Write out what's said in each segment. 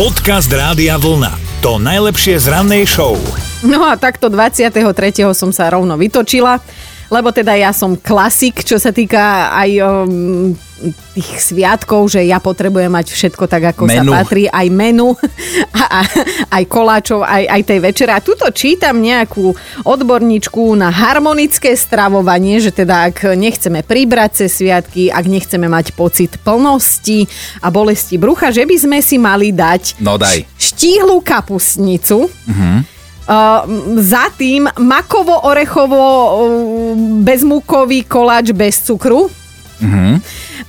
Podcast Rádia Vlna. To najlepšie z rannej show. No a takto 23. som sa rovno vytočila, lebo teda ja som klasik, čo sa týka aj um, tých sviatkov, že ja potrebujem mať všetko tak, ako Menu. sa patrí, aj menu, a, a, aj koláčov, aj, aj tej večere. A tuto čítam nejakú odborníčku na harmonické stravovanie, že teda ak nechceme pribrať cez sviatky, ak nechceme mať pocit plnosti a bolesti brucha, že by sme si mali dať No daj. štíhlu kapustnicu, Mhm. Uh, za tým makovo-orechovo uh, bezmúkový koláč bez cukru Mhm.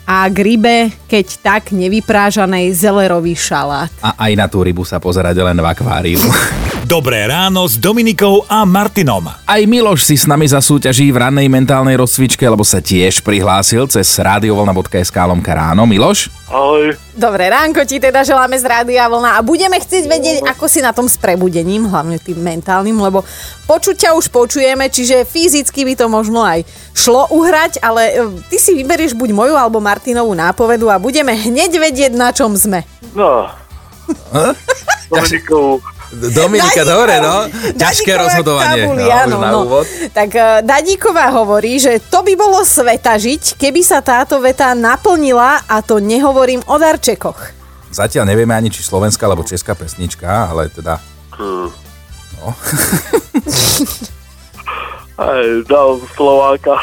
a k rybe, keď tak, nevyprážanej zelerový šalát. A aj na tú rybu sa pozerať len v akváriu. Dobré ráno s Dominikou a Martinom. Aj Miloš si s nami zasúťaží v rannej mentálnej rozcvičke, lebo sa tiež prihlásil cez radiovolna.sk lomka ráno. Miloš? Ahoj. Dobré ránko ti teda želáme z Rádia Vlna a budeme chcieť vedieť, ako si na tom s prebudením, hlavne tým mentálnym, lebo počuť ťa už počujeme, čiže fyzicky by to možno aj šlo uhrať, ale e, ty si vyberieš buď moju alebo Martinovú nápovedu a budeme hneď vedieť, na čom sme. No. Dominikou. Dominika, dobre, no. Ťažké rozhodovanie. tabuli, no, áno, no. úvod. Tak uh, Dadíková hovorí, že to by bolo sveta žiť, keby sa táto veta naplnila a to nehovorím o darčekoch. Zatiaľ nevieme ani, či slovenská alebo česká pesnička, ale teda... No. Aj, dal Slováka.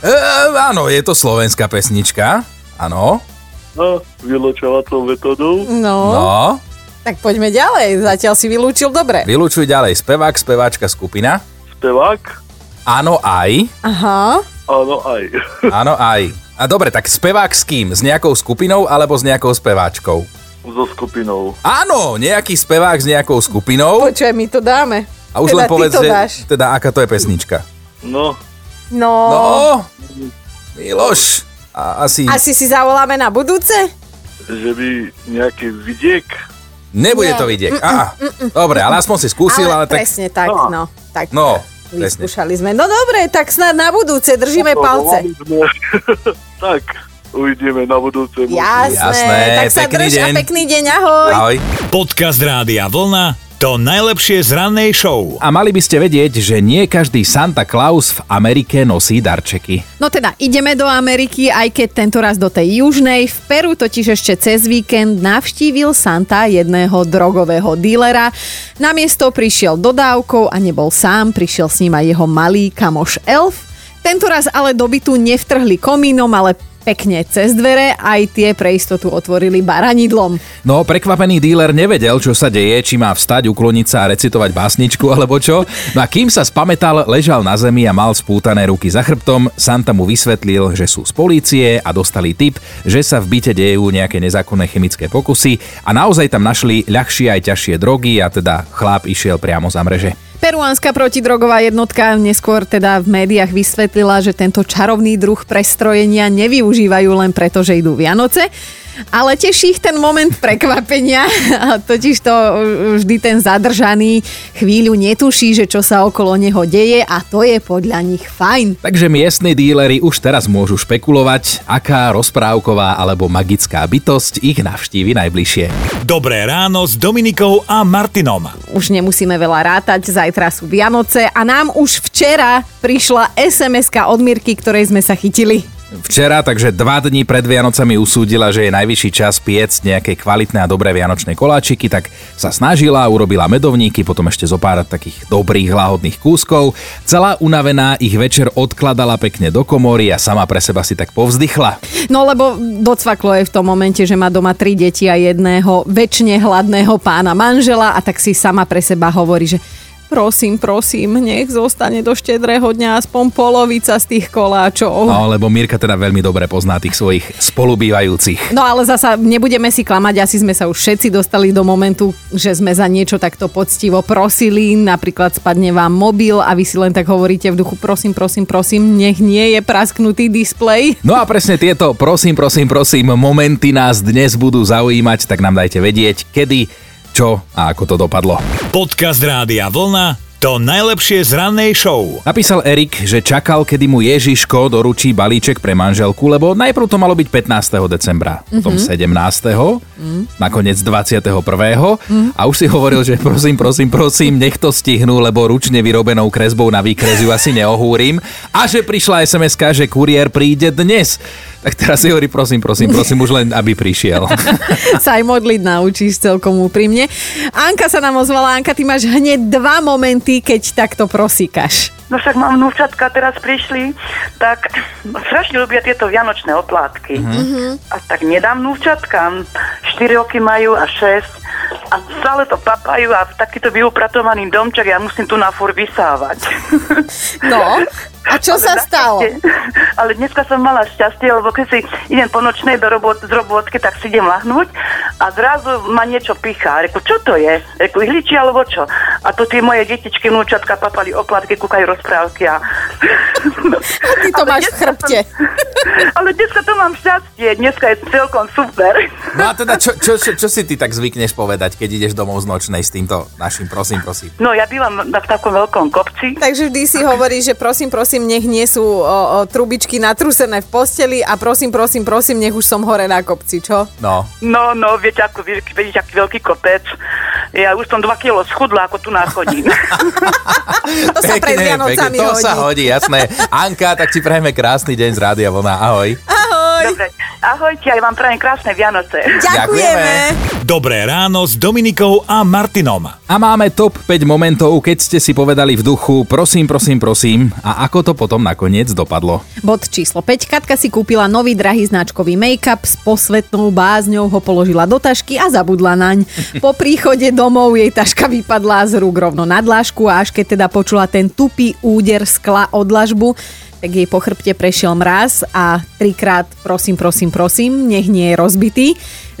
E, áno, je to slovenská pesnička. Áno. No, vyločovacou metodou. No, No. Tak poďme ďalej. Zatiaľ si vylúčil dobre. Vylúčuj ďalej. Spevák, speváčka, skupina. Spevák. Áno, aj. Aha. Áno, aj. Áno, aj. A dobre, tak spevák s kým? S nejakou skupinou alebo s nejakou speváčkou? So skupinou. Áno, nejaký spevák s nejakou skupinou. Počuj, my to dáme. A už teda len povedz, že, dáš. teda aká to je pesnička. No, No, No, Miloš, a asi asi si zavoláme na budúce? že by nejaký vidiek. Nebude Nie. to vidieť. Á, dobre, ale aspoň si skúsil, ale, tak... presne tak, No. no. Tak No, vyskúšali sme. No dobre, tak snad na budúce držíme palce. tak, uvidíme na budúce. Jasné, Jasné, tak sa drž a deň. pekný deň, ahoj. Ahoj. Podcast Rádia Vlna. To najlepšie z rannej show. A mali by ste vedieť, že nie každý Santa Claus v Amerike nosí darčeky. No teda, ideme do Ameriky, aj keď tento raz do tej južnej. V Peru totiž ešte cez víkend navštívil Santa jedného drogového dílera. Na miesto prišiel dodávkou a nebol sám, prišiel s ním aj jeho malý kamoš Elf. Tento raz ale do bytu nevtrhli komínom, ale pekne cez dvere, aj tie pre istotu otvorili baranidlom. No, prekvapený díler nevedel, čo sa deje, či má vstať, ukloniť sa a recitovať básničku alebo čo. No a kým sa spametal, ležal na zemi a mal spútané ruky za chrbtom, Santa mu vysvetlil, že sú z polície a dostali tip, že sa v byte dejú nejaké nezákonné chemické pokusy a naozaj tam našli ľahšie aj ťažšie drogy a teda chlap išiel priamo za mreže. Peruánska protidrogová jednotka neskôr teda v médiách vysvetlila, že tento čarovný druh prestrojenia nevyužívajú len preto, že idú Vianoce, ale teší ich ten moment prekvapenia, a totiž to vždy ten zadržaný chvíľu netuší, že čo sa okolo neho deje a to je podľa nich fajn. Takže miestni díleri už teraz môžu špekulovať, aká rozprávková alebo magická bytosť ich navštívi najbližšie. Dobré ráno s Dominikou a Martinom. Už nemusíme veľa rátať, zajtra sú Vianoce a nám už včera prišla sms od Mirky, ktorej sme sa chytili. Včera, takže dva dní pred Vianocami usúdila, že je najvyšší čas piecť nejaké kvalitné a dobré vianočné koláčiky, tak sa snažila, urobila medovníky, potom ešte zo pár takých dobrých lahodných kúskov. Celá unavená ich večer odkladala pekne do komory a sama pre seba si tak povzdychla. No lebo docvaklo je v tom momente, že má doma tri deti a jedného väčšine hladného pána manžela a tak si sama pre seba hovorí, že prosím, prosím, nech zostane do štedrého dňa aspoň polovica z tých koláčov. No, lebo Mirka teda veľmi dobre pozná tých svojich spolubývajúcich. No ale zasa nebudeme si klamať, asi sme sa už všetci dostali do momentu, že sme za niečo takto poctivo prosili, napríklad spadne vám mobil a vy si len tak hovoríte v duchu prosím, prosím, prosím, nech nie je prasknutý displej. No a presne tieto prosím, prosím, prosím momenty nás dnes budú zaujímať, tak nám dajte vedieť, kedy, čo a ako to dopadlo. Podcast Rádia Vlna. To najlepšie z rannej show. Napísal Erik, že čakal, kedy mu Ježiško doručí balíček pre manželku, lebo najprv to malo byť 15. decembra, potom 17. nakoniec 21. a už si hovoril, že prosím, prosím, prosím, nech to stihnú, lebo ručne vyrobenou kresbou na výkres ju asi neohúrim a že prišla sms že kuriér príde dnes. Tak teraz si hovorí, prosím, prosím, prosím, už len aby prišiel. sa aj modliť naučíš celkom úprimne. Anka sa nám ozvala. Anka, ty máš hneď dva momenty, keď takto prosíkaš. No však mám vnúčatka, teraz prišli, tak strašne ľubia tieto vianočné oplátky. A tak nedám vnúčatkám. 4 roky majú a 6 a stále to papajú a takýto vyupratovaný domček ja musím tu na fur vysávať. No, a čo Ale sa stalo? Ale dneska som mala šťastie, lebo keď si idem po nočnej do robot, z robotky, tak si idem lahnúť a zrazu ma niečo pichá. Reku, čo to je? Reku, ihličí alebo čo? A to tie moje detičky, vnúčatka papali oplatky, kúkajú rozprávky a... Ty to Ale máš v dneska chrbte. Som, ale dneska to mám šťastie, dneska je celkom super. No a teda, čo, čo, čo, čo si ty tak zvykneš povedať, keď ideš domov z nočnej s týmto našim prosím, prosím? No ja bývam na v takom veľkom kopci. Takže vždy si hovorí, že prosím, prosím, nech nie sú o, o, trubičky natrúsené v posteli a prosím, prosím, prosím, nech už som hore na kopci, čo? No, No, no, viete, ako, vidíte, aký veľký kopec. Ja už som 2 kg schudla, ako tu nachodím. To sa pred Vianocami to hodí. sa hodí, jasné. Anka, tak ti prajeme krásny deň z Rádia Vlna. Ahoj. Ahoj. Dobre, ahojte, aj vám prajem krásne Vianoce. Ďakujeme. Dobré ráno s Dominikou a Martinom. A máme top 5 momentov, keď ste si povedali v duchu prosím, prosím, prosím a ako to potom nakoniec dopadlo. Bod číslo 5. Katka si kúpila nový drahý značkový make-up, s posvetnou bázňou ho položila do tašky a zabudla naň. Po príchode domov jej taška vypadla z rúk rovno na dlážku a až keď teda počula ten tupý úder skla od dlažbu, tak jej po chrbte prešiel mraz a trikrát prosím, prosím, prosím, nech nie je rozbitý.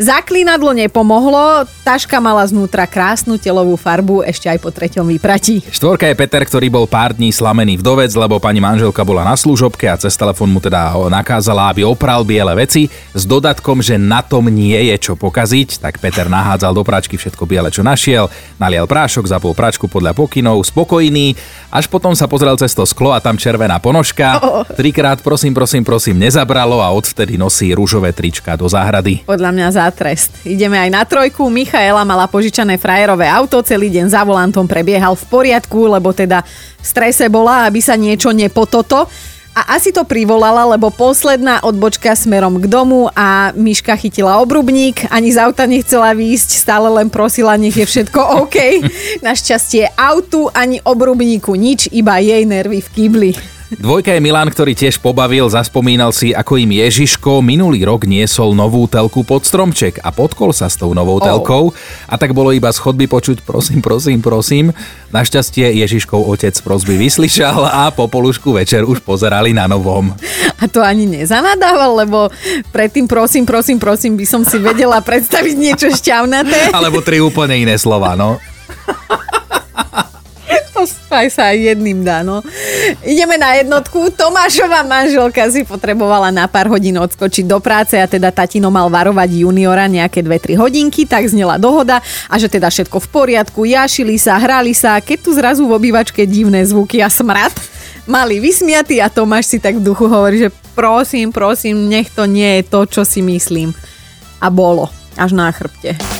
Zaklínadlo nepomohlo, taška mala znútra krásnu telovú farbu ešte aj po treťom vypratí. Štvorka je Peter, ktorý bol pár dní slamený vdovec, lebo pani manželka bola na služobke a cez telefón mu teda nakázala, aby opral biele veci s dodatkom, že na tom nie je čo pokaziť, tak Peter nahádzal do pračky všetko biele, čo našiel, nalial prášok, zapol pračku podľa pokynov, spokojný, až potom sa pozrel cez to sklo a tam červená ponožka. Trikrát prosím, prosím, prosím, nezabralo a odvtedy nosí rúžové trička do záhrady. Podľa mňa za trest. Ideme aj na trojku. Michaela mala požičané frajerové auto, celý deň za volantom prebiehal v poriadku, lebo teda v strese bola, aby sa niečo nepototo. A asi to privolala, lebo posledná odbočka smerom k domu a Miška chytila obrubník, ani z auta nechcela výjsť, stále len prosila, nech je všetko OK. Našťastie autu ani obrubníku nič, iba jej nervy v kýbli. Dvojka je Milan, ktorý tiež pobavil, zaspomínal si, ako im Ježiško minulý rok niesol novú telku pod stromček a podkol sa s tou novou telkou a tak bolo iba z chodby počuť prosím, prosím, prosím. Našťastie Ježiškov otec prosby vyslyšal a po polušku večer už pozerali na novom. A to ani nezanadával, lebo predtým prosím, prosím, prosím by som si vedela predstaviť niečo šťavnaté. Alebo tri úplne iné slova, no. Aj sa jedným dá, no. Ideme na jednotku. Tomášova manželka si potrebovala na pár hodín odskočiť do práce a teda tatino mal varovať juniora nejaké 2-3 hodinky, tak znela dohoda a že teda všetko v poriadku, jašili sa, hrali sa, keď tu zrazu v obývačke divné zvuky a smrad, mali vysmiatý a Tomáš si tak v duchu hovorí, že prosím, prosím, nech to nie je to, čo si myslím. A bolo. Až na chrbte.